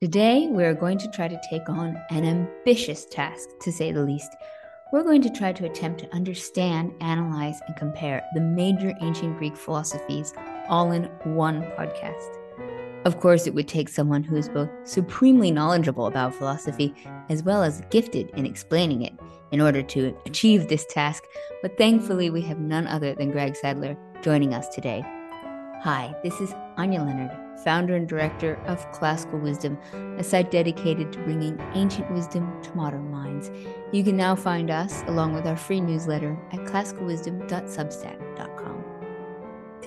Today, we are going to try to take on an ambitious task, to say the least. We're going to try to attempt to understand, analyze, and compare the major ancient Greek philosophies all in one podcast. Of course, it would take someone who is both supremely knowledgeable about philosophy as well as gifted in explaining it in order to achieve this task, but thankfully, we have none other than Greg Sadler joining us today. Hi, this is Anya Leonard, founder and director of Classical Wisdom, a site dedicated to bringing ancient wisdom to modern minds. You can now find us, along with our free newsletter, at classicalwisdom.substack.com.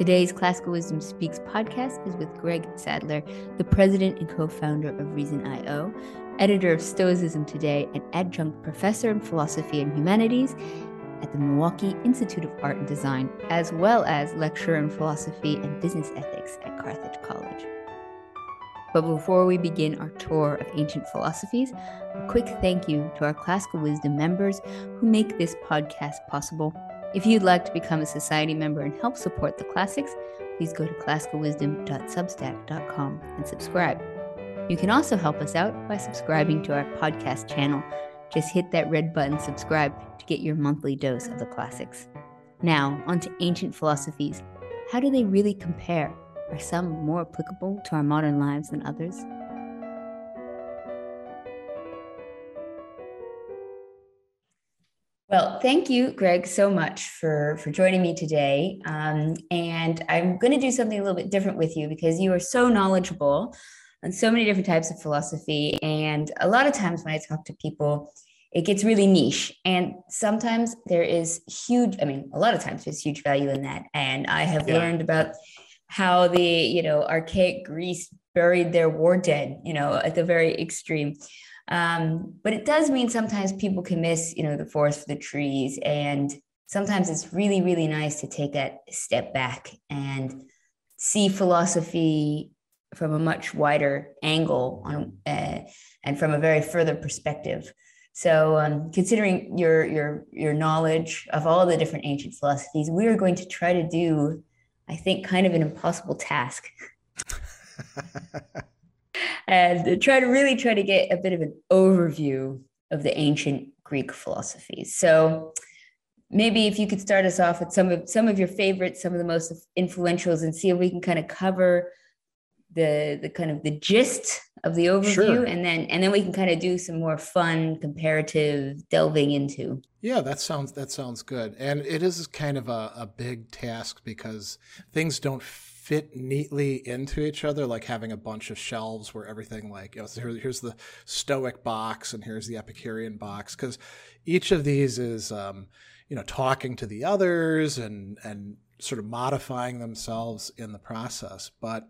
Today's Classical Wisdom Speaks podcast is with Greg Sadler, the president and co founder of Reason.io, editor of Stoicism Today, and adjunct professor in philosophy and humanities, at the Milwaukee Institute of Art and Design, as well as lecturer in philosophy and business ethics at Carthage College. But before we begin our tour of ancient philosophies, a quick thank you to our Classical Wisdom members who make this podcast possible. If you'd like to become a society member and help support the classics, please go to classicalwisdom.substack.com and subscribe. You can also help us out by subscribing to our podcast channel just hit that red button, subscribe to get your monthly dose of the classics. Now, on to ancient philosophies. How do they really compare? Are some more applicable to our modern lives than others? Well, thank you, Greg, so much for for joining me today. Um, and I'm going to do something a little bit different with you because you are so knowledgeable on so many different types of philosophy. And a lot of times when I talk to people, it gets really niche. And sometimes there is huge, I mean, a lot of times there's huge value in that. And I have yeah. learned about how the, you know, archaic Greece buried their war dead, you know, at the very extreme. Um, but it does mean sometimes people can miss, you know, the forest for the trees. And sometimes it's really, really nice to take that step back and see philosophy from a much wider angle on, uh, and from a very further perspective. So, um, considering your your your knowledge of all the different ancient philosophies, we are going to try to do, I think, kind of an impossible task, and try to really try to get a bit of an overview of the ancient Greek philosophies. So, maybe if you could start us off with some of some of your favorites, some of the most influentials, and see if we can kind of cover the the kind of the gist of the overview sure. and then and then we can kind of do some more fun comparative delving into yeah that sounds that sounds good and it is kind of a, a big task because things don't fit neatly into each other like having a bunch of shelves where everything like you know here, here's the stoic box and here's the epicurean box because each of these is um, you know talking to the others and and sort of modifying themselves in the process but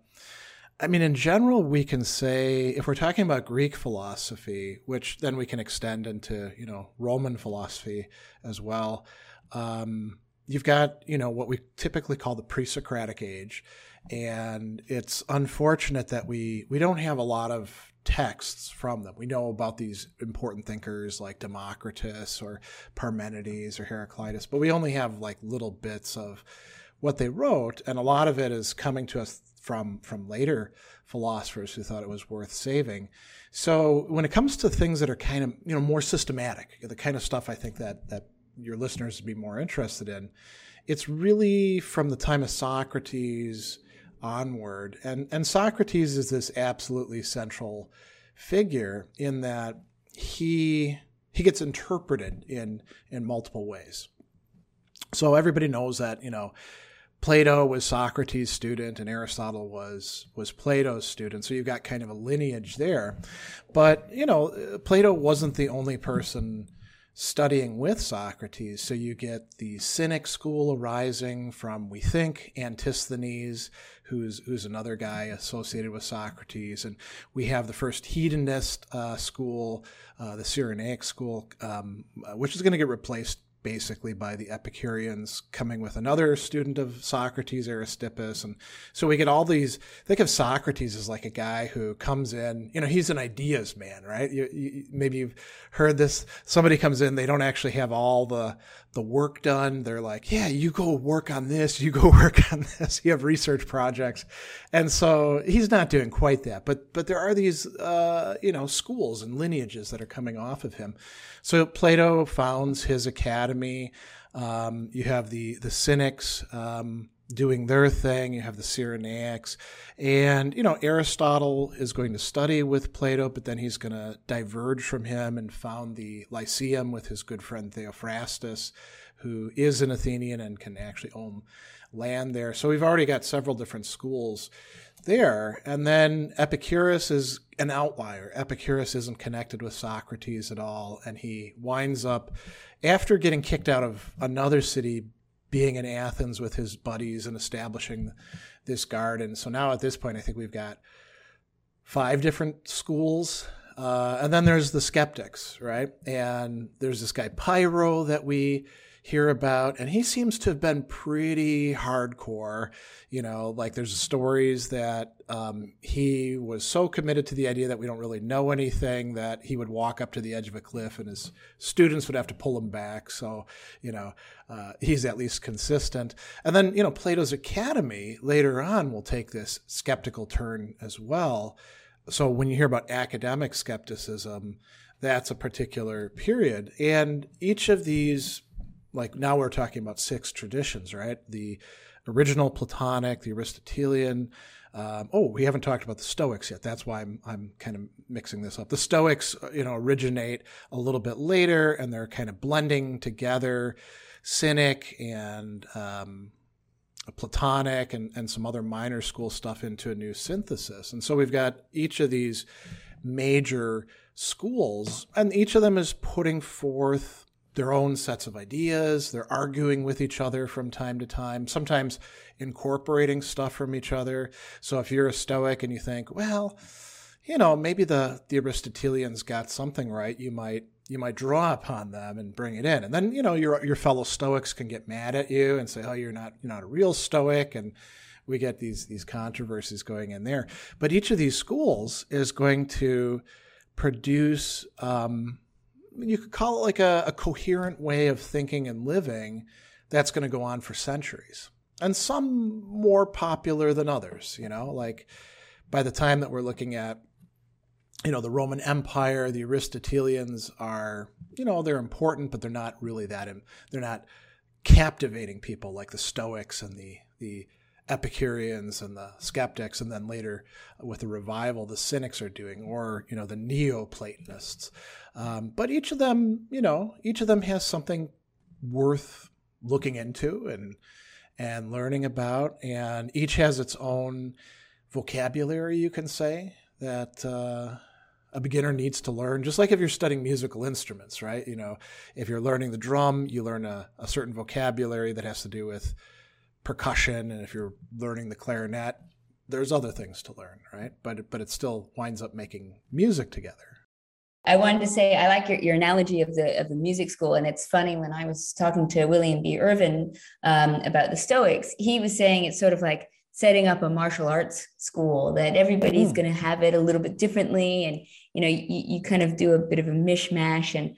I mean, in general, we can say if we're talking about Greek philosophy, which then we can extend into you know Roman philosophy as well. Um, you've got you know what we typically call the pre-Socratic age, and it's unfortunate that we we don't have a lot of texts from them. We know about these important thinkers like Democritus or Parmenides or Heraclitus, but we only have like little bits of what they wrote, and a lot of it is coming to us from from later philosophers who thought it was worth saving. So when it comes to things that are kind of you know more systematic, the kind of stuff I think that that your listeners would be more interested in, it's really from the time of Socrates onward, and and Socrates is this absolutely central figure in that he he gets interpreted in in multiple ways. So everybody knows that you know Plato was Socrates' student and Aristotle was was Plato's student. So you've got kind of a lineage there. But, you know, Plato wasn't the only person studying with Socrates. So you get the Cynic school arising from, we think, Antisthenes, who's who's another guy associated with Socrates, and we have the first hedonist uh, school, uh, the Cyrenaic school, um, which is going to get replaced basically by the Epicureans coming with another student of Socrates, Aristippus. And so we get all these, think of Socrates as like a guy who comes in, you know, he's an ideas man, right? You, you, maybe you've heard this. Somebody comes in, they don't actually have all the, the work done. They're like, yeah, you go work on this, you go work on this. You have research projects. And so he's not doing quite that, but, but there are these, uh, you know, schools and lineages that are coming off of him. So Plato founds his academy. Um, you have the the Cynics um, doing their thing. You have the Cyrenaics, and you know Aristotle is going to study with Plato, but then he's going to diverge from him and found the Lyceum with his good friend Theophrastus, who is an Athenian and can actually own land there. So we've already got several different schools there. And then Epicurus is an outlier. Epicurus isn't connected with Socrates at all. And he winds up, after getting kicked out of another city, being in Athens with his buddies and establishing this garden. So now at this point, I think we've got five different schools. Uh, and then there's the skeptics, right? And there's this guy Pyrrho that we hear about, and he seems to have been pretty hardcore. You know, like there's stories that um, he was so committed to the idea that we don't really know anything that he would walk up to the edge of a cliff and his students would have to pull him back. So, you know, uh, he's at least consistent. And then, you know, Plato's Academy later on will take this skeptical turn as well. So when you hear about academic skepticism, that's a particular period. And each of these like now we're talking about six traditions, right? The original Platonic, the Aristotelian. Um, oh, we haven't talked about the Stoics yet. That's why I'm I'm kind of mixing this up. The Stoics, you know, originate a little bit later, and they're kind of blending together Cynic and um, Platonic and, and some other minor school stuff into a new synthesis. And so we've got each of these major schools, and each of them is putting forth their own sets of ideas. They're arguing with each other from time to time, sometimes incorporating stuff from each other. So if you're a Stoic and you think, well, you know, maybe the, the Aristotelians got something right, you might you might draw upon them and bring it in. And then, you know, your your fellow Stoics can get mad at you and say, Oh, you're not you're not a real Stoic and we get these these controversies going in there. But each of these schools is going to produce um, you could call it like a, a coherent way of thinking and living that's going to go on for centuries. And some more popular than others, you know, like by the time that we're looking at, you know, the Roman Empire, the Aristotelians are, you know, they're important, but they're not really that, they're not captivating people like the Stoics and the, the Epicureans and the skeptics, and then later with the revival, the Cynics are doing, or you know the Neoplatonists. Um, but each of them, you know, each of them has something worth looking into and and learning about, and each has its own vocabulary. You can say that. Uh, a beginner needs to learn, just like if you're studying musical instruments, right? You know, if you're learning the drum, you learn a, a certain vocabulary that has to do with percussion and if you're learning the clarinet there's other things to learn right but but it still winds up making music together I wanted to say I like your, your analogy of the of the music school, and it's funny when I was talking to William B. Irvine um, about the Stoics, he was saying it's sort of like setting up a martial arts school that everybody's mm. going to have it a little bit differently, and you know you, you kind of do a bit of a mishmash, and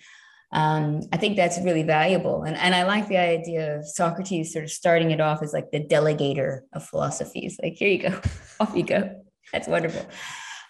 um, I think that's really valuable. And, and I like the idea of Socrates sort of starting it off as like the delegator of philosophies. Like, here you go, off you go. That's wonderful.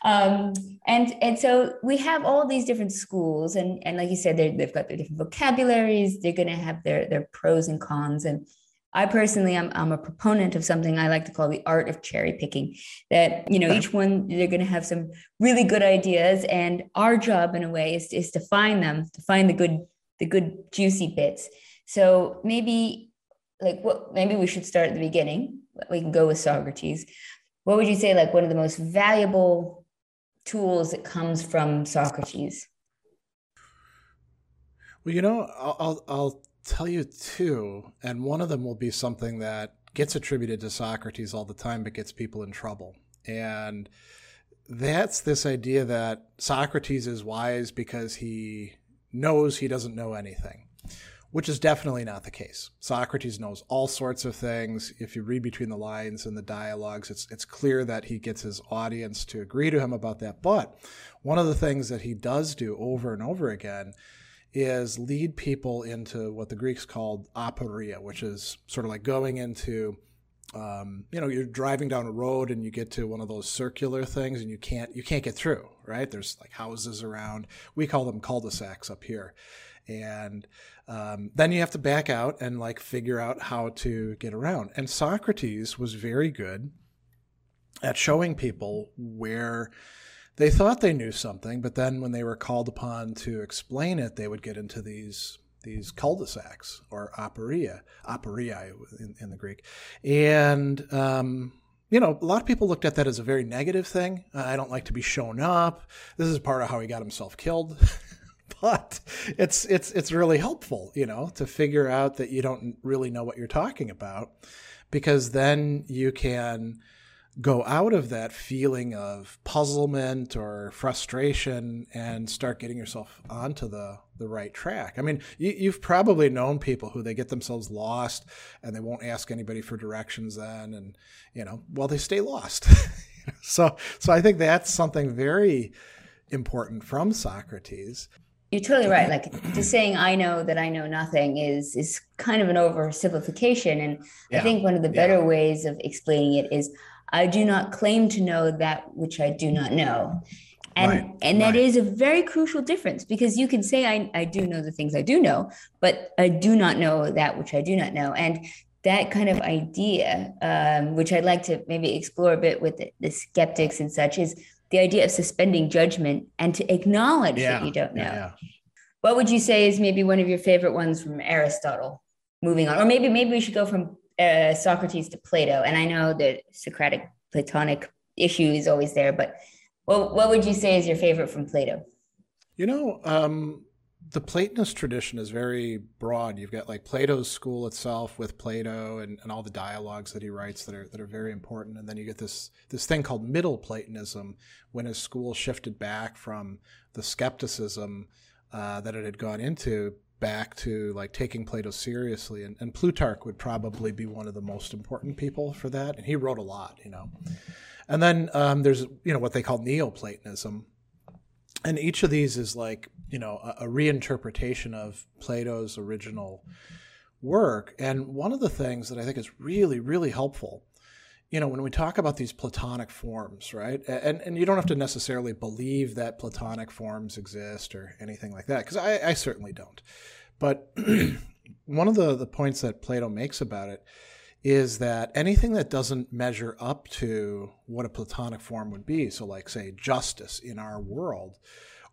Um, and and so we have all these different schools, and and like you said, they've got their different vocabularies. They're going to have their their pros and cons, and I personally, I'm, I'm a proponent of something I like to call the art of cherry picking. That you know, each one they're going to have some really good ideas, and our job, in a way, is, is to find them, to find the good, the good juicy bits. So maybe, like, what? Maybe we should start at the beginning. We can go with Socrates. What would you say, like, one of the most valuable tools that comes from Socrates? Well, you know, I'll, I'll, I'll tell you two, and one of them will be something that gets attributed to Socrates all the time, but gets people in trouble. And that's this idea that Socrates is wise because he knows he doesn't know anything. which is definitely not the case. Socrates knows all sorts of things. If you read between the lines in the dialogues, it's it's clear that he gets his audience to agree to him about that. But one of the things that he does do over and over again is lead people into what the Greeks called aporia, which is sort of like going into um, you know you're driving down a road and you get to one of those circular things and you can't you can't get through right? There's like houses around. We call them cul-de-sacs up here. And um, then you have to back out and like figure out how to get around. And Socrates was very good at showing people where they thought they knew something, but then when they were called upon to explain it, they would get into these these cul-de-sacs or aporia, aporia in, in the Greek, and um, you know, a lot of people looked at that as a very negative thing. I don't like to be shown up. This is part of how he got himself killed. but it's it's it's really helpful, you know, to figure out that you don't really know what you're talking about because then you can go out of that feeling of puzzlement or frustration and start getting yourself onto the the right track. I mean, you, have probably known people who they get themselves lost and they won't ask anybody for directions then, and you know, well, they stay lost. so, so I think that's something very important from Socrates you're totally right. Like just saying I know that I know nothing is is kind of an oversimplification. And yeah. I think one of the better yeah. ways of explaining it is I do not claim to know that which I do not know. And right. and that right. is a very crucial difference because you can say I, I do know the things I do know, but I do not know that which I do not know. And that kind of idea, um, which I'd like to maybe explore a bit with the, the skeptics and such, is the idea of suspending judgment and to acknowledge yeah, that you don't know. Yeah, yeah. What would you say is maybe one of your favorite ones from Aristotle? Moving on, or maybe maybe we should go from uh, Socrates to Plato. And I know that Socratic Platonic issue is always there, but what what would you say is your favorite from Plato? You know, um, the Platonist tradition is very broad. You've got like Plato's school itself with Plato and, and all the dialogues that he writes that are that are very important. And then you get this this thing called Middle Platonism when his school shifted back from the skepticism uh, that it had gone into back to like taking Plato seriously. And, and Plutarch would probably be one of the most important people for that. And he wrote a lot, you know. And then um, there's you know what they call Neoplatonism, and each of these is like you know a, a, reinterpretation of plato's original work and one of the things that i think is really really helpful you know when we talk about these platonic forms right and and you don't have to necessarily believe that platonic forms exist or anything like that because I, I certainly don't. But one of the the points that plato makes about it is that anything that doesn't measure up to what a Platonic form would be, so like say justice in our world,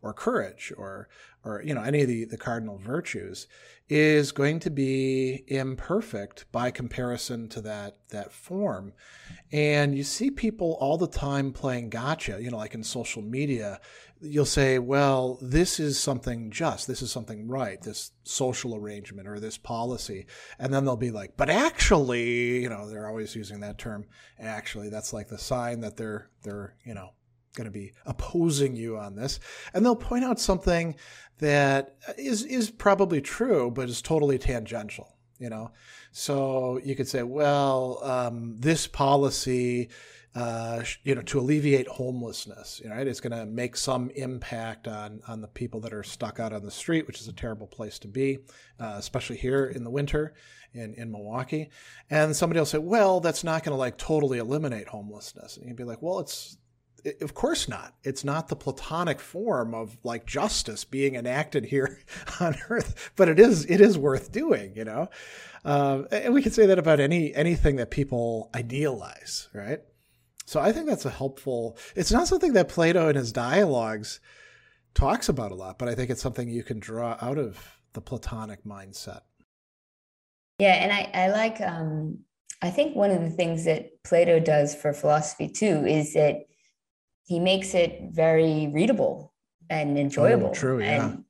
or courage, or or you know any of the, the cardinal virtues, is going to be imperfect by comparison to that that form. And you see people all the time playing gotcha, you know, like in social media, you'll say, well, this is something just, this is something right, this social arrangement or this policy. And then they'll be like, but actually, you know, they're always using that term. Actually, that's like the sign that they're, they're, you know, going to be opposing you on this. And they'll point out something that is, is probably true, but is totally tangential, you know? So you could say, well, um, this policy, uh, you know, to alleviate homelessness. Right, it's going to make some impact on on the people that are stuck out on the street, which is a terrible place to be, uh, especially here in the winter in in Milwaukee. And somebody will say, "Well, that's not going to like totally eliminate homelessness," and you'd be like, "Well, it's." Of course not. It's not the platonic form of like justice being enacted here on earth, but it is it is worth doing, you know. Uh, and we can say that about any anything that people idealize, right? So I think that's a helpful. It's not something that Plato in his dialogues talks about a lot, but I think it's something you can draw out of the Platonic mindset. Yeah, and I, I like. Um, I think one of the things that Plato does for philosophy too is that he makes it very readable and oh, enjoyable. Oh, true, yeah. And,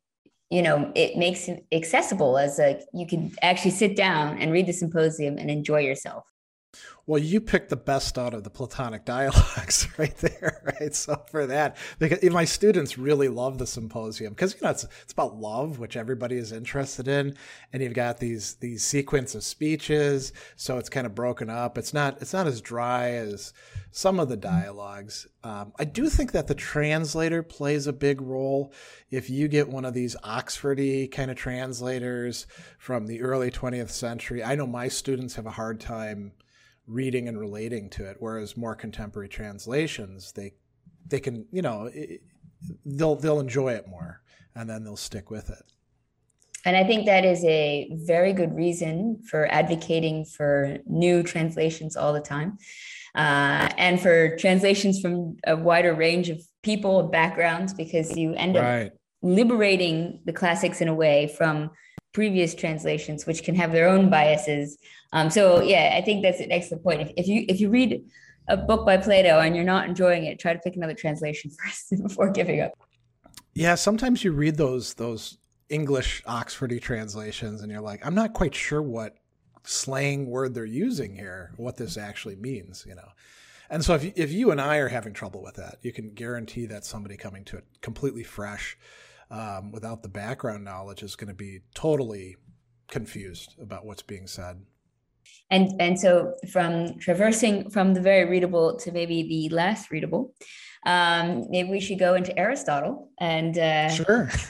you know, it makes it accessible as like you can actually sit down and read the symposium and enjoy yourself. Well, you picked the best out of the Platonic dialogues right there, right? So for that, because my students really love the symposium because you know it's it's about love, which everybody is interested in, and you've got these these sequence of speeches, so it's kind of broken up. It's not it's not as dry as some of the dialogues. Um, I do think that the translator plays a big role. If you get one of these Oxfordy kind of translators from the early 20th century, I know my students have a hard time reading and relating to it whereas more contemporary translations they they can you know it, they'll they'll enjoy it more and then they'll stick with it. And i think that is a very good reason for advocating for new translations all the time uh, and for translations from a wider range of people backgrounds because you end up liberating the classics in a way from previous translations which can have their own biases um, so yeah, I think that's an excellent point. If, if you if you read a book by Plato and you're not enjoying it, try to pick another translation first before giving up. Yeah, sometimes you read those those English Oxfordy translations and you're like, I'm not quite sure what slang word they're using here, what this actually means, you know. And so if if you and I are having trouble with that, you can guarantee that somebody coming to it completely fresh, um, without the background knowledge, is going to be totally confused about what's being said. And and so from traversing from the very readable to maybe the less readable um maybe we should go into aristotle and uh sure.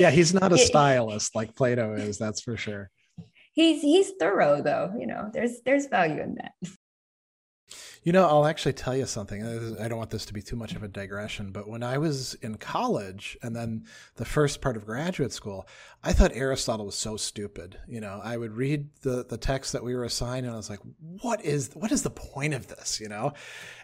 Yeah he's not a stylist like plato is that's for sure. He's he's thorough though you know there's there's value in that you know, I'll actually tell you something. I don't want this to be too much of a digression, but when I was in college and then the first part of graduate school, I thought Aristotle was so stupid. You know, I would read the the text that we were assigned and I was like, what is what is the point of this, you know?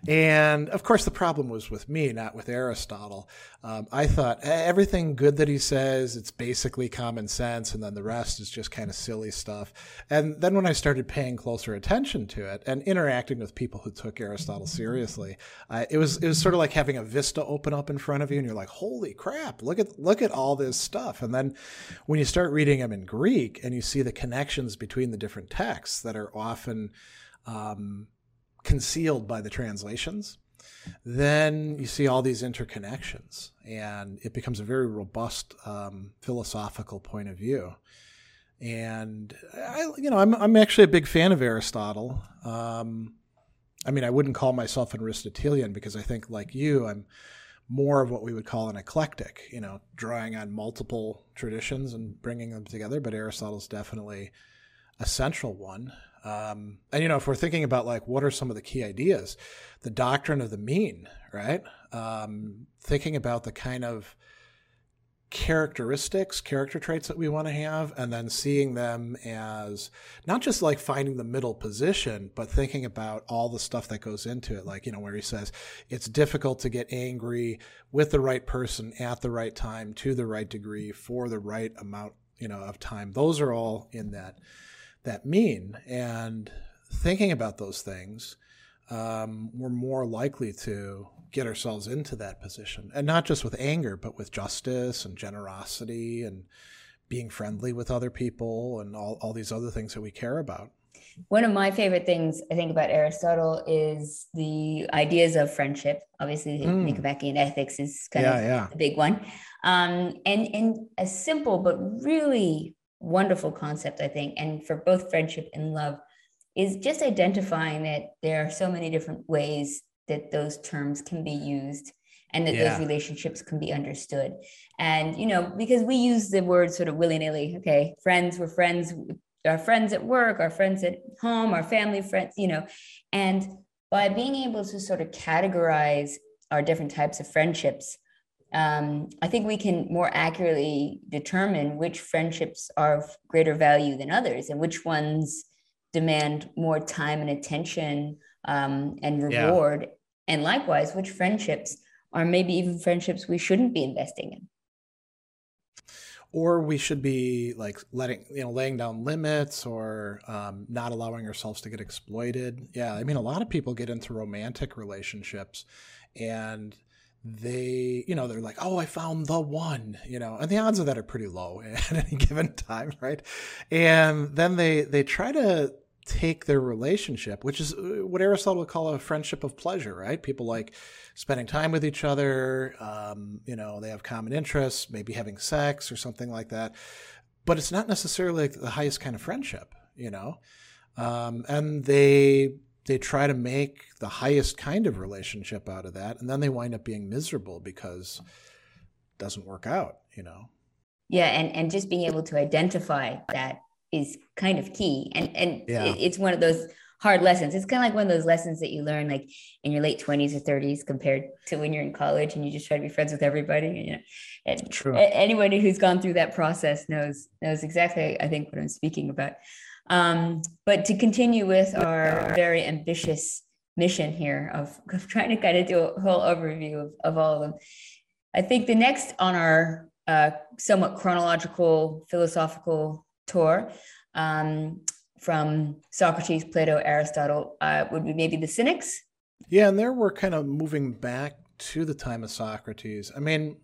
And of course the problem was with me, not with Aristotle. Um, I thought everything good that he says, it's basically common sense and then the rest is just kind of silly stuff. And then when I started paying closer attention to it and interacting with people who took took Aristotle seriously. Uh, it was it was sort of like having a vista open up in front of you, and you're like, "Holy crap! Look at look at all this stuff." And then when you start reading them in Greek, and you see the connections between the different texts that are often um, concealed by the translations, then you see all these interconnections, and it becomes a very robust um, philosophical point of view and I, you know, I'm I'm actually a big fan of Aristotle. Um, I mean, I wouldn't call myself an Aristotelian because I think, like you, I'm more of what we would call an eclectic, you know, drawing on multiple traditions and bringing them together. But Aristotle's definitely a central one. Um, and, you know, if we're thinking about like what are some of the key ideas, the doctrine of the mean, right? Um, thinking about the kind of characteristics, character traits that we want to have, and then seeing them as not just like finding the middle position, but thinking about all the stuff that goes into it. Like, you know, where he says it's difficult to get angry with the right person at the right time, to the right degree, for the right amount, you know, of time. Those are all in that that mean. And thinking about those things, um, we're more likely to get ourselves into that position. And not just with anger, but with justice and generosity and being friendly with other people and all, all these other things that we care about. One of my favorite things I think about Aristotle is the ideas of friendship. Obviously, mm. Nicomachean ethics is kind yeah, of yeah. a big one. Um, and, and a simple but really wonderful concept, I think, and for both friendship and love, is just identifying that there are so many different ways that those terms can be used and that yeah. those relationships can be understood. And, you know, because we use the word sort of willy nilly, okay, friends, we're friends, our friends at work, our friends at home, our family friends, you know, and by being able to sort of categorize our different types of friendships, um, I think we can more accurately determine which friendships are of greater value than others and which ones demand more time and attention um, and reward. Yeah. And likewise, which friendships are maybe even friendships we shouldn't be investing in. Or we should be like letting, you know, laying down limits or um, not allowing ourselves to get exploited. Yeah. I mean, a lot of people get into romantic relationships and they, you know, they're like, oh, I found the one, you know, and the odds of that are pretty low at any given time, right? And then they they try to take their relationship, which is uh, what Aristotle would call a friendship of pleasure, right? People like spending time with each other. Um, you know, they have common interests, maybe having sex or something like that. But it's not necessarily the highest kind of friendship, you know. Um, and they they try to make the highest kind of relationship out of that, and then they wind up being miserable because it doesn't work out, you know. Yeah, and and just being able to identify that is kind of key. And and yeah. it's one of those hard lessons. It's kind of like one of those lessons that you learn like in your late 20s or 30s compared to when you're in college and you just try to be friends with everybody. And, you know, and True. anybody who's gone through that process knows knows exactly I think what I'm speaking about. Um, but to continue with our very ambitious mission here of, of trying to kind of do a whole overview of, of all of them, I think the next on our uh, somewhat chronological philosophical tour um, from Socrates, Plato, Aristotle uh, would be maybe the Cynics. Yeah, and there we're kind of moving back to the time of Socrates. I mean,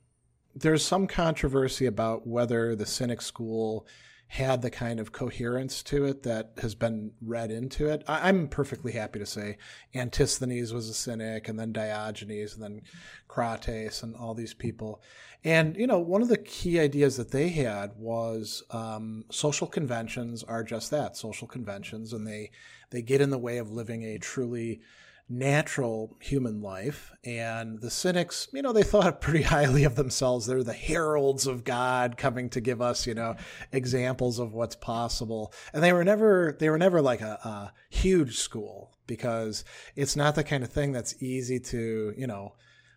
there's some controversy about whether the Cynic school had the kind of coherence to it that has been read into it. I, am perfectly happy to say Antisthenes was a cynic, and then Diogenes, and then Crates, and all these people. And, you know, one of the key ideas that they had was um, social conventions are just that social conventions, and they, they get in the way of living a truly natural human life. And the cynics, you know, they thought pretty highly of themselves. They're the heralds of God coming to give us, you know, examples of what's possible. And they were never, they were never like a, a huge school because it's not the kind of thing that's easy to, you know,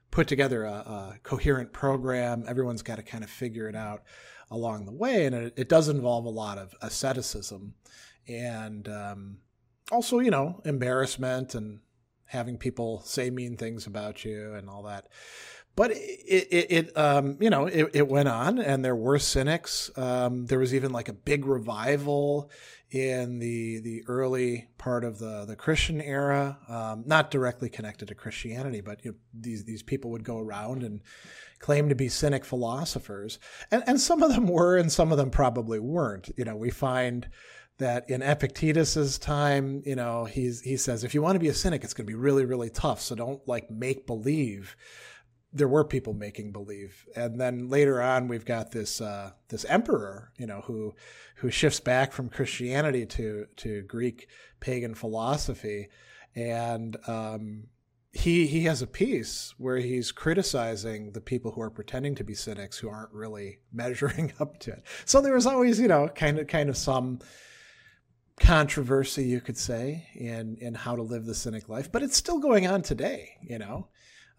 put together a, a coherent program. Everyone's got to kind of figure it out along the way. And it, it does involve a lot of asceticism and, um, also, you know, embarrassment and having people say mean things about you and all that. But it, it, it um, you know, it, it, went on, and there were cynics. Um, there was even like a big revival in the the early part of the the Christian era, um, not directly connected to Christianity, but you know, these these people would go around and claim to be cynic philosophers, and and some of them were, and some of them probably weren't. You know, we find that in Epictetus's time, you know, he's he says if you want to be a cynic, it's going to be really really tough. So don't like make believe. There were people making believe, and then later on, we've got this uh, this emperor, you know, who who shifts back from Christianity to to Greek pagan philosophy, and um, he he has a piece where he's criticizing the people who are pretending to be cynics who aren't really measuring up to it. So there was always, you know, kind of kind of some controversy, you could say, in in how to live the cynic life, but it's still going on today. You know,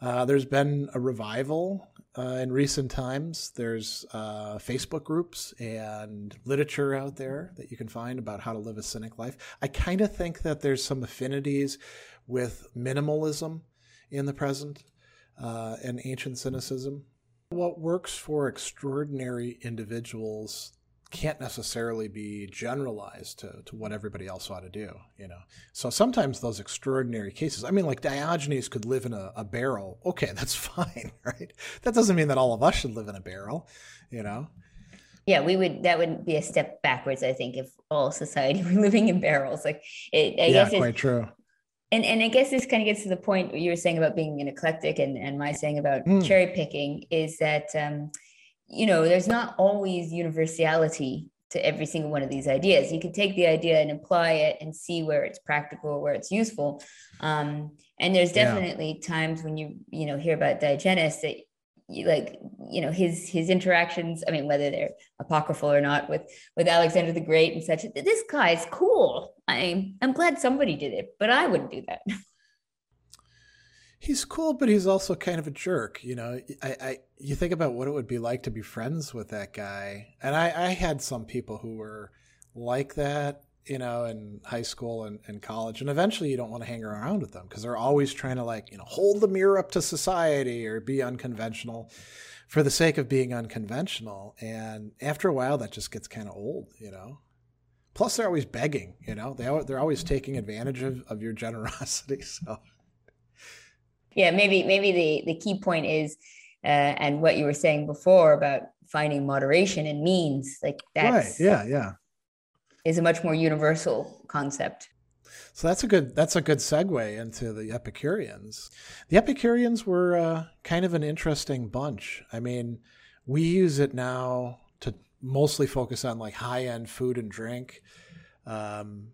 uh, there's been a revival uh, in recent times. There's uh, Facebook groups and literature out there that you can find about how to live a cynic life. I kind of think that there's some affinities with minimalism in the present uh, and ancient cynicism. What works for extraordinary individuals can't necessarily be generalized to, to what everybody else ought to do, you know. So sometimes those extraordinary cases, I mean, like Diogenes could live in a, a, barrel. Okay, that's fine, right? That doesn't mean that all of us should live in a barrel, you know. Yeah, we would. That would be a step backwards, I think, if all society were living in barrels. Like, it, I yeah, guess quite true. And and I guess this kind of gets to the point you were saying about being an eclectic, and and my saying about mm. cherry picking is that. Um, you know, there's not always universality to every single one of these ideas. You can take the idea and apply it and see where it's practical, where it's useful. Um, and there's definitely yeah. times when you, you know, hear about Diogenes that you like, you know, his his interactions, I mean, whether they're apocryphal or not with with Alexander the Great and such, this guy's cool. I'm I'm glad somebody did it, but I wouldn't do that. he's cool, but he's also kind of a jerk. You know, I, I you think about what it would be like to be friends with that guy, and I, I had some people who were like that, you know, in high school and, and college, and eventually you don't want to hang around with them because they're always trying to like you know hold the mirror up to society or be unconventional for the sake of being unconventional, and after a while that just gets kind of old, you know. Plus, they're always begging, you know. They they're always taking advantage of, of your generosity. So yeah maybe maybe the the key point is uh, and what you were saying before about finding moderation and means like that's right yeah yeah is a much more universal concept So that's a good that's a good segue into the Epicureans. The Epicureans were uh, kind of an interesting bunch. I mean, we use it now to mostly focus on like high end food and drink, um,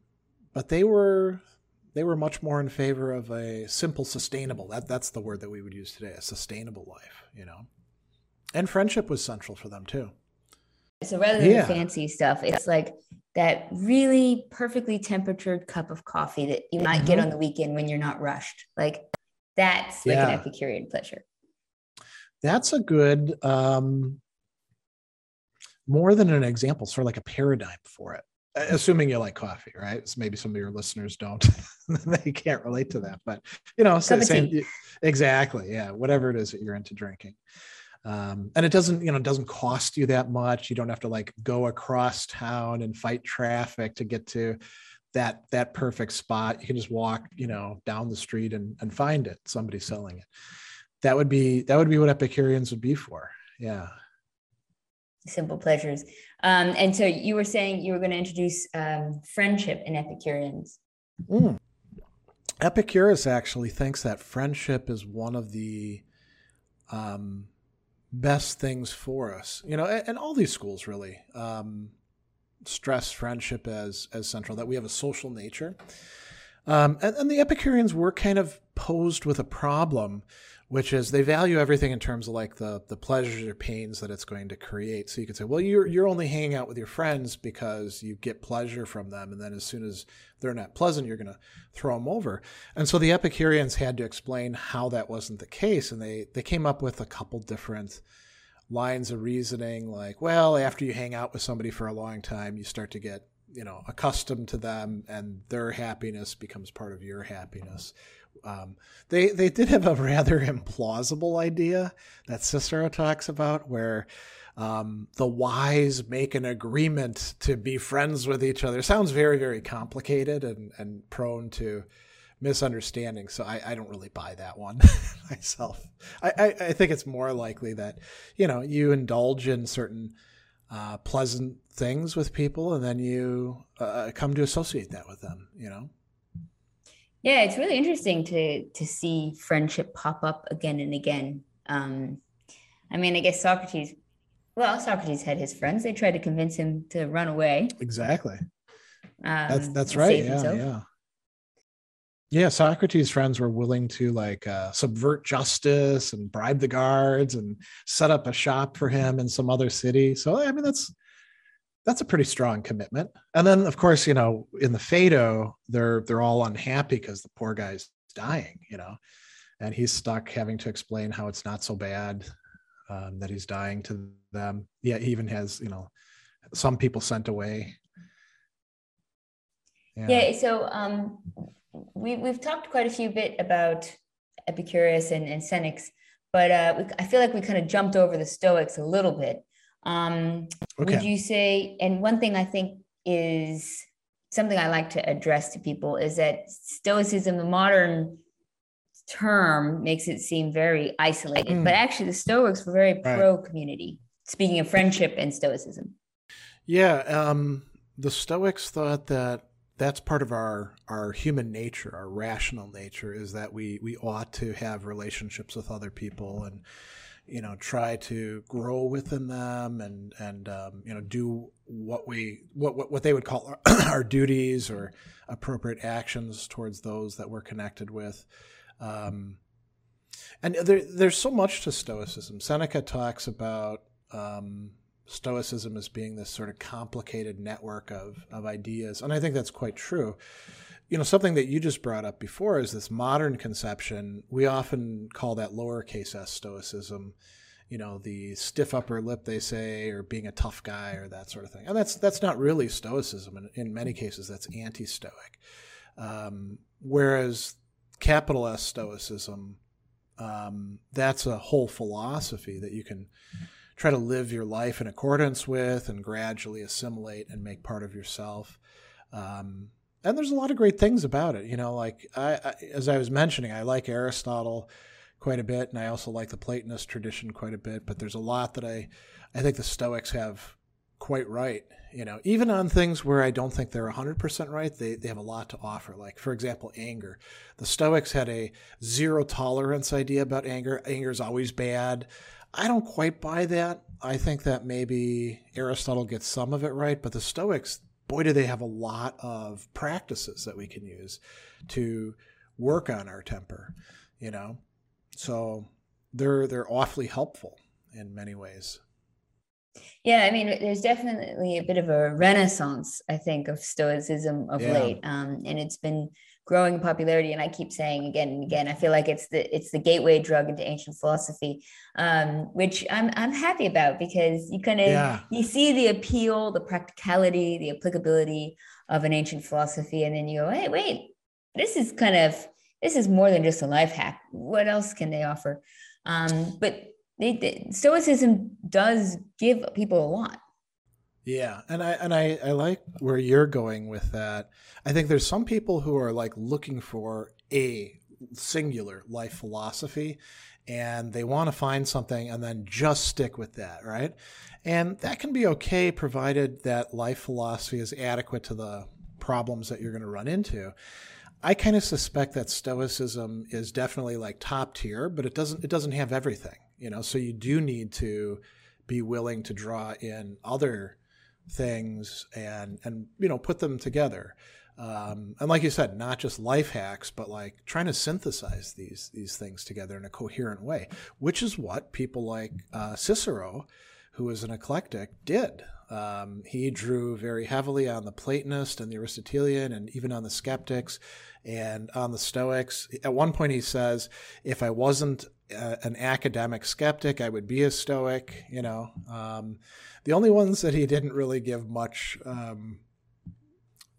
but they were they were much more in favor of a simple, sustainable. That that's the word that we would use today, a sustainable life. You know, and friendship was central for them too. So rather than yeah. fancy stuff, it's like that really perfectly temperatured cup of coffee that you might mm-hmm. get on the weekend when you're not rushed. Like that's like yeah. an Epicurean pleasure. That's a good, um, more than an example, sort of like a paradigm for it. Assuming you like coffee, right? So maybe some of your listeners don't, they can't relate to that. But you know, same, exactly, yeah. Whatever it is that you're into drinking, um, and it doesn't you know it doesn't cost you that much you don't have to like go across town and fight traffic to get to that that perfect spot you can just walk you know down the street and, and find it somebody selling it that would be that would be what epicureans would be for yeah simple pleasures um, and so you were saying you were going to introduce um, friendship in epicureans mm. epicurus actually thinks that friendship is one of the um, best things for us. You know, and, and all these schools really um, stress friendship as as central. That we have a social nature, um, and, and the Epicureans were kind of posed with a problem which is they value everything in terms of like the the pleasures or pains that it's going to create. So you could say, well, you're you're only hanging out with your friends because you get pleasure from them, and then as soon as they're not pleasant, you're going to throw them over. And so the Epicureans had to explain how that wasn't the case, and they they came up with a couple different lines of reasoning, like, well, after you hang out with somebody for a long time, you start to get you know accustomed to them, and their happiness becomes part of your happiness um, they they did have a rather implausible idea that Cicero talks about, where um, the wise make an agreement to be friends with each other. Sounds very very complicated and and prone to misunderstanding. So I, I don't really buy that one myself. I, I, I think it's more likely that you know you indulge in certain uh, pleasant things with people, and then you uh, come to associate that with them. You know. Yeah, it's really interesting to to see friendship pop up again and again. Um, I mean, I guess Socrates. Well, Socrates had his friends. They tried to convince him to run away. Exactly. Um, that's that's right. Yeah, himself. yeah. Yeah, Socrates' friends were willing to like uh, subvert justice and bribe the guards and set up a shop for him in some other city. So I mean, that's that's a pretty strong commitment. And then, of course, you know, in the Phaedo, they're they're all unhappy because the poor guy's dying, you know, and he's stuck having to explain how it's not so bad um, that he's dying to them. Yeah, he even has, you know, some people sent away. Yeah. yeah so um, we we've talked quite a few bit about Epicurus and, and but uh, we, I feel like we kind of jumped over the Stoics a little bit. Um, okay. Would you say, and one thing I think is something I like to address to people is that Stoicism, the modern term, makes it seem very isolated, mm. but actually the Stoics were very pro community. Speaking of friendship and Stoicism. Yeah, um, the Stoics thought that that's part of our our human nature, our rational nature, is that we we ought to have relationships with other people and you know try to grow within them and and um, you know do what we what what, what they would call our, our, duties or appropriate actions towards those that we're connected with. Um, and there, there's so much to stoicism. Seneca talks about um, stoicism as being this sort of complicated network of of ideas and i think that's quite true you know something that you just brought up before is this modern conception. We often call that lowercase s stoicism you know the stiff upper lip they say or being a tough guy or that sort of thing. And that's that's not really stoicism. In, in many cases that's anti-stoic. Um, whereas capital s stoicism um, that's a whole philosophy that you can try to live your life in accordance with and gradually assimilate and make part of yourself. Um, and there's a lot of great things about it. You know, like I, I, as I was mentioning, I like Aristotle quite a bit, and I also like the Platonist tradition quite a bit. But there's a lot that I, I think the Stoics have quite right. You know, even on things where I don't think they're 100% right, they, they have a lot to offer. Like, for example, anger. The Stoics had a zero tolerance idea about anger. Anger is always bad. I don't quite buy that. I think that maybe Aristotle gets some of it right, but the Stoics, boy, do they have a lot of practices that we can use to work on our temper, you know? So they're they're awfully helpful in many ways. Yeah, I mean, there's definitely a bit of a renaissance, I think, of Stoicism of yeah. late, um, and it's been growing in popularity. And I keep saying again and again, I feel like it's the it's the gateway drug into ancient philosophy, um, which I'm I'm happy about because you kind of yeah. you see the appeal, the practicality, the applicability of an ancient philosophy, and then you go, hey, wait, this is kind of this is more than just a life hack. What else can they offer? Um, but they, they, stoicism does give people a lot. Yeah, and I and I, I like where you're going with that. I think there's some people who are like looking for a singular life philosophy and they want to find something and then just stick with that, right? And that can be okay provided that life philosophy is adequate to the problems that you're going to run into. I kind of suspect that stoicism is definitely like top tier, but it doesn't it doesn't have everything, you know. So you do need to be willing to draw in other things and and you know put them together. Um, and like you said, not just life hacks, but like trying to synthesize these these things together in a coherent way, which is what people like uh, Cicero, who was an eclectic, did. Um, he drew very heavily on the Platonist and the Aristotelian, and even on the skeptics and on the Stoics. At one point, he says, "If I wasn't uh, an academic skeptic, I would be a Stoic." You know, um, the only ones that he didn't really give much. Um,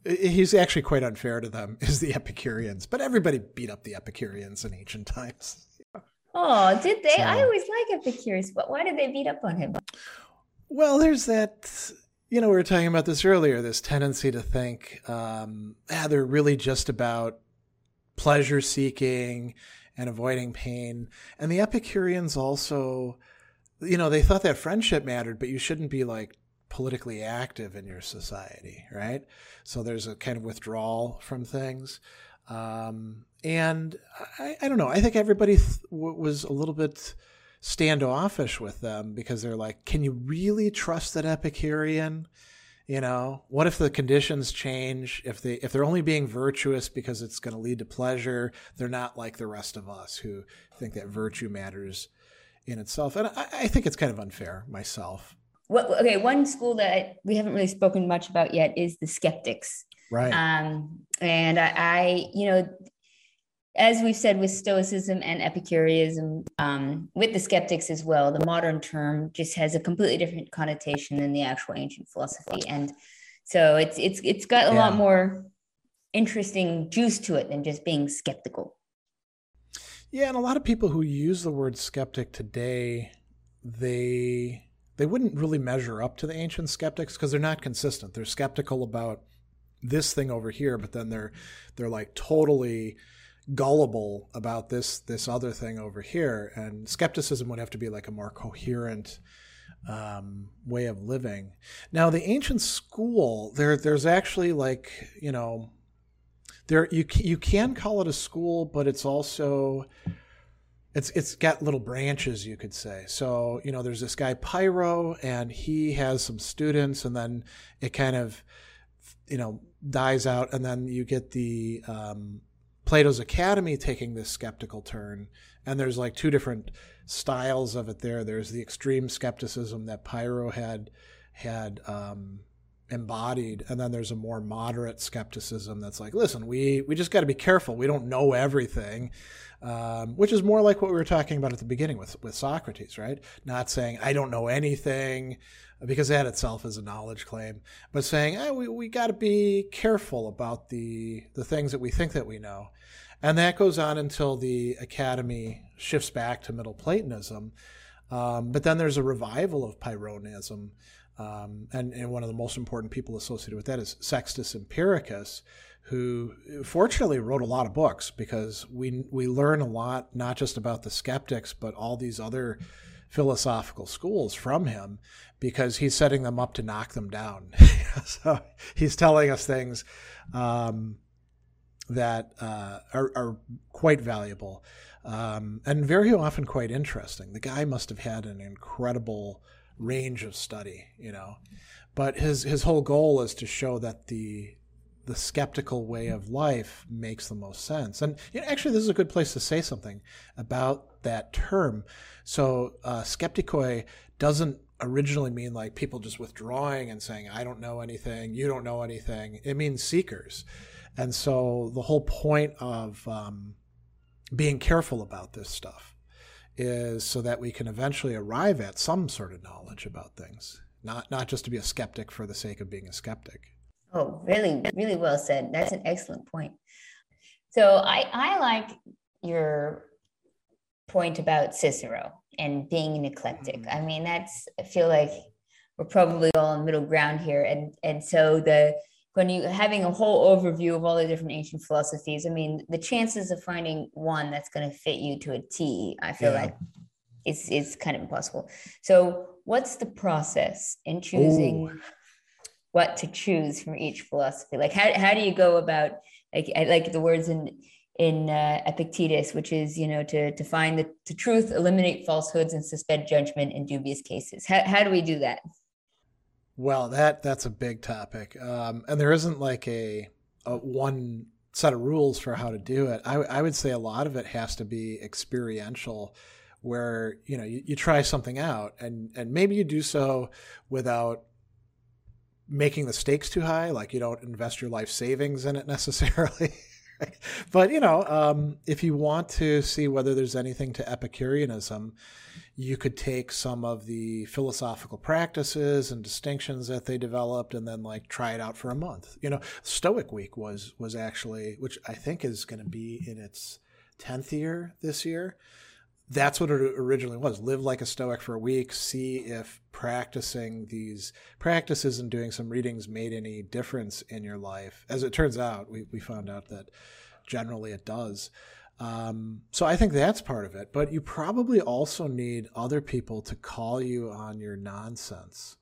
he's actually quite unfair to them is the Epicureans, but everybody beat up the Epicureans in ancient times. Oh, did they? So, I always like Epicurus, but why did they beat up on him? Well, there's that. You know, we were talking about this earlier. This tendency to think, um, ah, they're really just about pleasure seeking and avoiding pain. And the Epicureans also, you know, they thought that friendship mattered, but you shouldn't be like politically active in your society, right? So there's a kind of withdrawal from things. Um, and I, I, don't know. I think everybody th- was a little bit standoffish with them because they're like, can you really trust that Epicurean? You know, what if the conditions change? If they if they're only being virtuous because it's going to lead to pleasure, they're not like the rest of us who think that virtue matters in itself. And I, I think it's kind of unfair myself. What, okay, one school that we haven't really spoken much about yet is the skeptics. Right. Um, and I, I, you know, as we've said with Stoicism and Epicureanism, um, with the skeptics as well, the modern term just has a completely different connotation than the actual ancient philosophy, and so it's it's it's got a yeah. lot more interesting juice to it than just being skeptical. Yeah, and a lot of people who use the word skeptic today, they they wouldn't really measure up to the ancient skeptics because they're not consistent. They're skeptical about this thing over here, but then they're they're like totally gullible about this this other thing over here and skepticism would have to be like a more coherent um, way of living. Now the ancient school there there's actually like you know there you you can call it a school but it's also it's it's got little branches you could say. So you know there's this guy Pyrrho and he has some students and then it kind of you know dies out and then you get the um, Plato's Academy taking this skeptical turn, and there's like two different styles of it there. There's the extreme skepticism that Pyrrho had had um, embodied, and then there's a more moderate skepticism that's like, listen, we we just got to be careful. We don't know everything, um, which is more like what we were talking about at the beginning with with Socrates, right? Not saying I don't know anything because that itself is a knowledge claim, but saying eh, we we got to be careful about the the things that we think that we know. And that goes on until the academy shifts back to Middle Platonism. Um, but then there's a revival of Pyrrhonism. Um, and, and, one of the most important people associated with that is Sextus Empiricus, who fortunately wrote a lot of books because we we learn a lot not just about the skeptics but all these other philosophical schools from him because he's setting them up to knock them down. so he's telling us things um, that uh, are, are, quite valuable um, and very often quite interesting. The guy must have had an incredible range of study, you know, but his his whole goal is to show that the the skeptical way of life makes the most sense. And you know, actually, this is a good place to say something about that term. So, uh, skeptikoi doesn't originally mean like people just withdrawing and saying, I don't know anything, you don't know anything. It means seekers. And so, the whole point of um, being careful about this stuff is so that we can eventually arrive at some sort of knowledge about things, not, not just to be a skeptic for the sake of being a skeptic. Oh, really, really well said. That's an excellent point. So I, I like your point about Cicero and being an eclectic. Mm-hmm. I mean, that's I feel like we're probably all in middle ground here. And and so the when you having a whole overview of all the different ancient philosophies, I mean, the chances of finding one that's going to fit you to a T, I feel yeah. like it's it's kind of impossible. So what's the process in choosing Ooh what to choose from each philosophy like how, how do you go about like I like the words in in uh, Epictetus, which is you know to to find the, the truth, eliminate falsehoods, and suspend judgment in dubious cases. How how do we do that? Well, that that's a big topic, um, and there isn't like a, a one set of rules for how to do it. I, I would say a lot of it has to be experiential, where you know you, you try something out, and and maybe you do so without making the stakes too high. Like you don't invest your life savings in it necessarily. but you know, um, if you want to see whether there's anything to Epicureanism, you could take some of the philosophical practices and distinctions that they developed, and then like try it out for a month. You know, Stoic Week was was actually, which I think is going to be in its tenth year this year that's what it originally was. Live like a stoic for a week see if practicing these practices and doing some readings made any difference in your life. As it turns out we, we found out that generally it does. Um, so i think that's part of it but you probably also need other people to call you on your nonsense.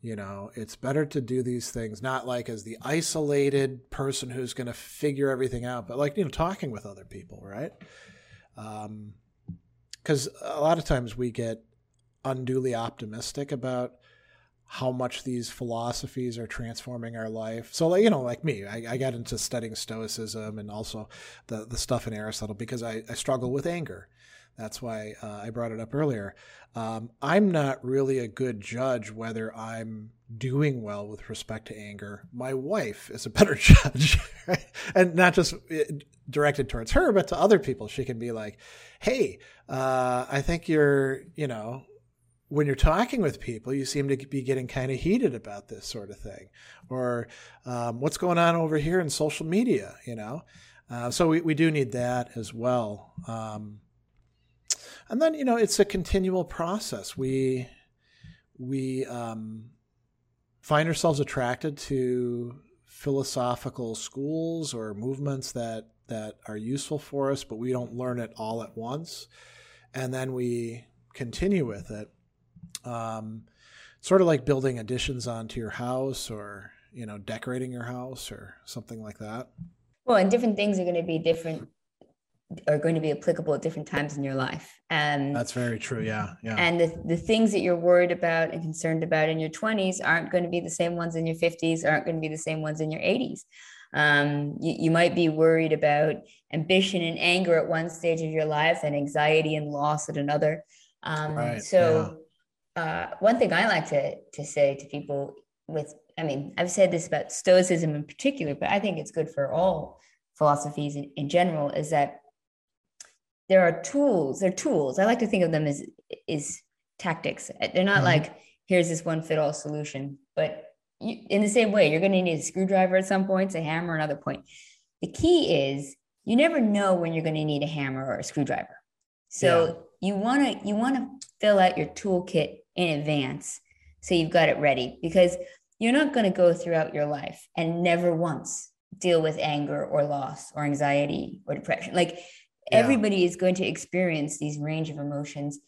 You know it's better to do these things not like as the isolated person who's going to figure everything out but like you know talking with other people right? Um, because a lot of times we get unduly optimistic about how much these philosophies are transforming our life. So, like, you know, like me, I, I got into studying Stoicism and also the, the stuff in Aristotle because I, I struggle with anger. That's why uh, I brought it up earlier. Um, I'm not really a good judge whether I'm doing well with respect to anger. My wife is a better judge, right? and not just uh, directed towards her, but to other people. She can be like, "Hey, uh, I think you're, you know." When you're talking with people, you seem to be getting kind of heated about this sort of thing, or um, what's going on over here in social media, you know. Uh, so we, we do need that as well. Um, and then you know it's a continual process. We we um, find ourselves attracted to philosophical schools or movements that that are useful for us, but we don't learn it all at once, and then we continue with it. Um, sort of like building additions onto your house, or you know, decorating your house, or something like that. Well, and different things are going to be different are going to be applicable at different times in your life. And that's very true. Yeah. Yeah. And the, the things that you're worried about and concerned about in your 20s aren't going to be the same ones in your 50s, aren't going to be the same ones in your 80s. Um, you, you might be worried about ambition and anger at one stage of your life and anxiety and loss at another. Um, right. So, yeah. uh, one thing I like to, to say to people with, I mean, I've said this about Stoicism in particular, but I think it's good for all philosophies in, in general, is that there are tools they're tools. I like to think of them as is tactics. They're not mm-hmm. like here's this one fit all solution but you, in the same way you're going to need a screwdriver at some points a hammer another point. The key is you never know when you're going to need a hammer or a screwdriver. So yeah. you want to you want to fill out your toolkit in advance so you've got it ready because you're not going to go throughout your life and never once deal with anger or loss or anxiety or depression. Like yeah. everybody is going to experience these range of emotions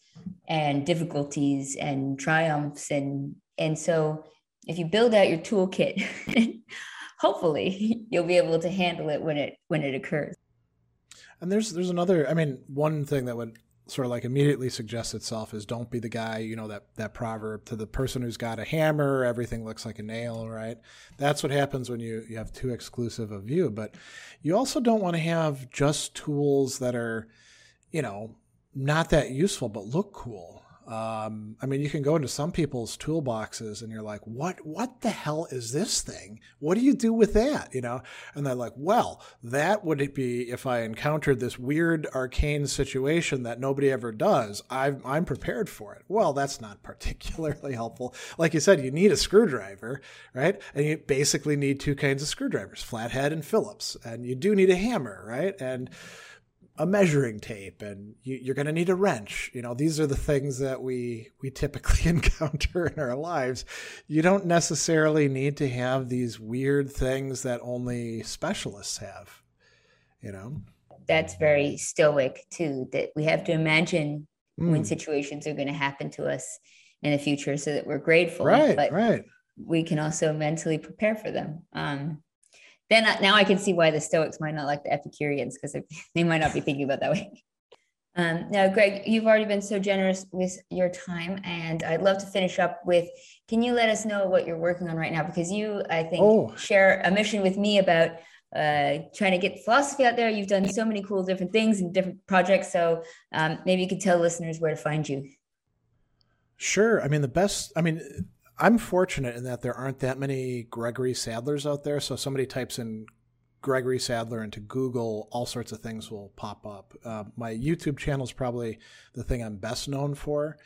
and difficulties and triumphs and and so if you build out your toolkit hopefully you'll be able to handle it when it when it occurs and there's there's another i mean one thing that would sort of like immediately suggests itself is don't be the guy, you know, that, that proverb to the person who's got a hammer, everything looks like a nail, right? That's what happens when you, you have too exclusive a view. But you also don't want to have just tools that are, you know, not that useful, but look cool. Um, I mean, you can go into some people's toolboxes and you're like, what, what the hell is this thing? What do you do with that? You know? And they're like, well, that would be if I encountered this weird arcane situation that nobody ever does. i I'm prepared for it. Well, that's not particularly helpful. Like you said, you need a screwdriver, right? And you basically need two kinds of screwdrivers, flathead and Phillips. And you do need a hammer, right? And, a measuring tape and you, are going to need a wrench. You know these are the things that we we typically encounter in our lives. You don't necessarily need to have these weird things that only specialists have you know? That's very stoic too that we have to imagine mm. when situations are going to happen to us in the future so that we're grateful. Right but right. we can also mentally prepare for them. Um, then now I can see why the Stoics might not like the Epicureans because they might not be thinking about that way. Um, now, Greg, you've already been so generous with your time, and I'd love to finish up with can you let us know what you're working on right now? Because you, I think, oh. share a mission with me about uh, trying to get philosophy out there. You've done so many cool different things and different projects. So um, maybe you could tell listeners where to find you. Sure. I mean, the best, I mean, I'm fortunate in that there aren't that many Gregory Sadlers out there. So somebody types in Gregory Sadler into Google, all sorts of things will pop up. Uh, my YouTube channel is probably the thing I'm best known for,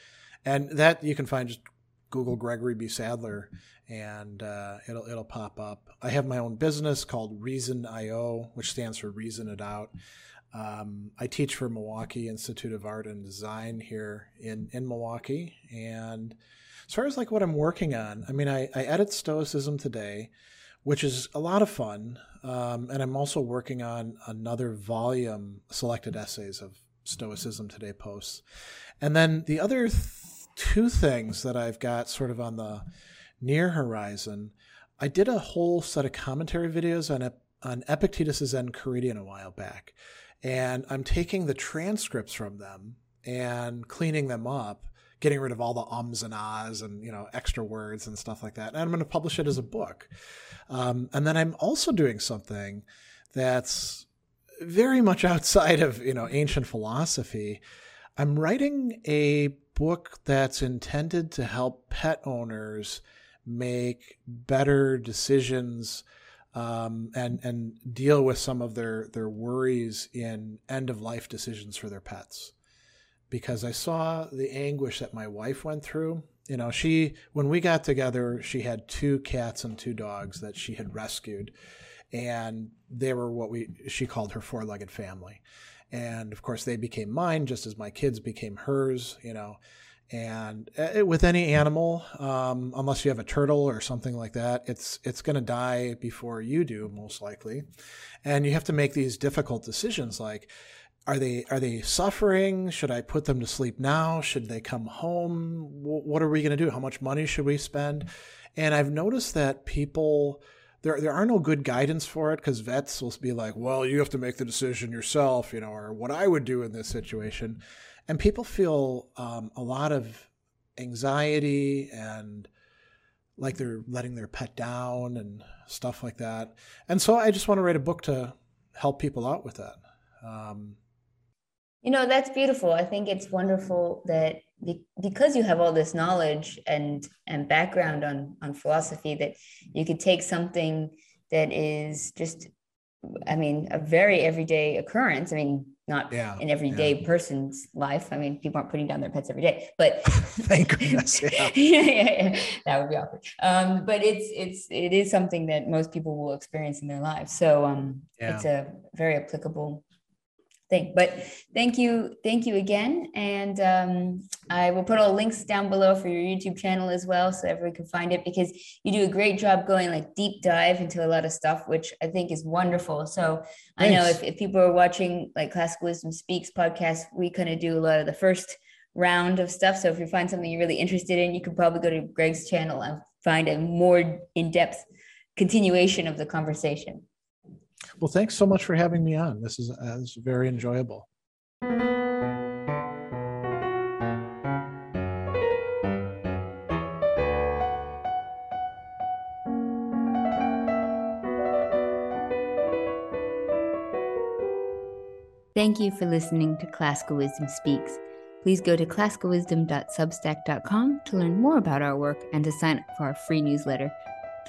and that you can find just Google Gregory B. Sadler, and uh, it'll it'll pop up. I have my own business called Reason IO, which stands for Reason It Out. Um, I teach for Milwaukee Institute of Art and Design here in in Milwaukee, and as far as like what I'm working on, I mean, I, I edit Stoicism today, which is a lot of fun. Um, and I'm also working on another volume, selected essays of Stoicism Today posts. And then the other th- two things that I've got sort of on the near horizon, I did a whole set of commentary videos on, on Epictetus's Enchiridion a while back. And I'm taking the transcripts from them and cleaning them up getting rid of all the ums and ahs and you know extra words and stuff like that. And I'm going to publish it as a book. Um, and then I'm also doing something that's very much outside of you know ancient philosophy. I'm writing a book that's intended to help pet owners make better decisions um, and and deal with some of their their worries in end of life decisions for their pets because I saw the anguish that my wife went through. You know, she, when we got together, she had two cats and two dogs that she had rescued. And they were what we, she called her four legged family. And of course, they became mine just as my kids became hers, you know. And uh, with any animal, um, unless you have a turtle or something like that, it's it's going to die before you do, most likely. And you have to make these difficult decisions, like are they are they suffering? Should I put them to sleep now? Should they come home? What are we going to do? How much money should we spend? And I've noticed that people there there are no good guidance for it because vets will be like, well, you have to make the decision yourself, you know, or what I would do in this situation, and people feel um, a lot of anxiety and like they're letting their pet down and stuff like that. And so I just want to write a book to help people out with that. Um, you know, that's beautiful. I think it's wonderful that be, because you have all this knowledge and and background on on philosophy that you could take something that is just I mean, a very everyday occurrence. I mean, not yeah, an everyday yeah. person's life. I mean, people aren't putting down their pets every day, but thank goodness. Yeah. yeah, yeah, that would be awkward. Um, but it's it's it is something that most people will experience in their lives. So um, it's a very applicable thing. But thank you, thank you again, and um, I will put all links down below for your YouTube channel as well, so everyone can find it because you do a great job going like deep dive into a lot of stuff, which I think is wonderful. So Thanks. I know if, if people are watching like Classical Wisdom Speaks podcast, we kind of do a lot of the first round of stuff. So if you find something you're really interested in, you can probably go to Greg's channel and find a more in-depth continuation of the conversation. Well, thanks so much for having me on. This is, uh, is very enjoyable. Thank you for listening to Classical Wisdom Speaks. Please go to classicalwisdom.substack.com to learn more about our work and to sign up for our free newsletter.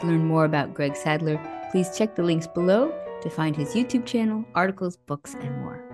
To learn more about Greg Sadler, please check the links below to find his YouTube channel, articles, books, and more.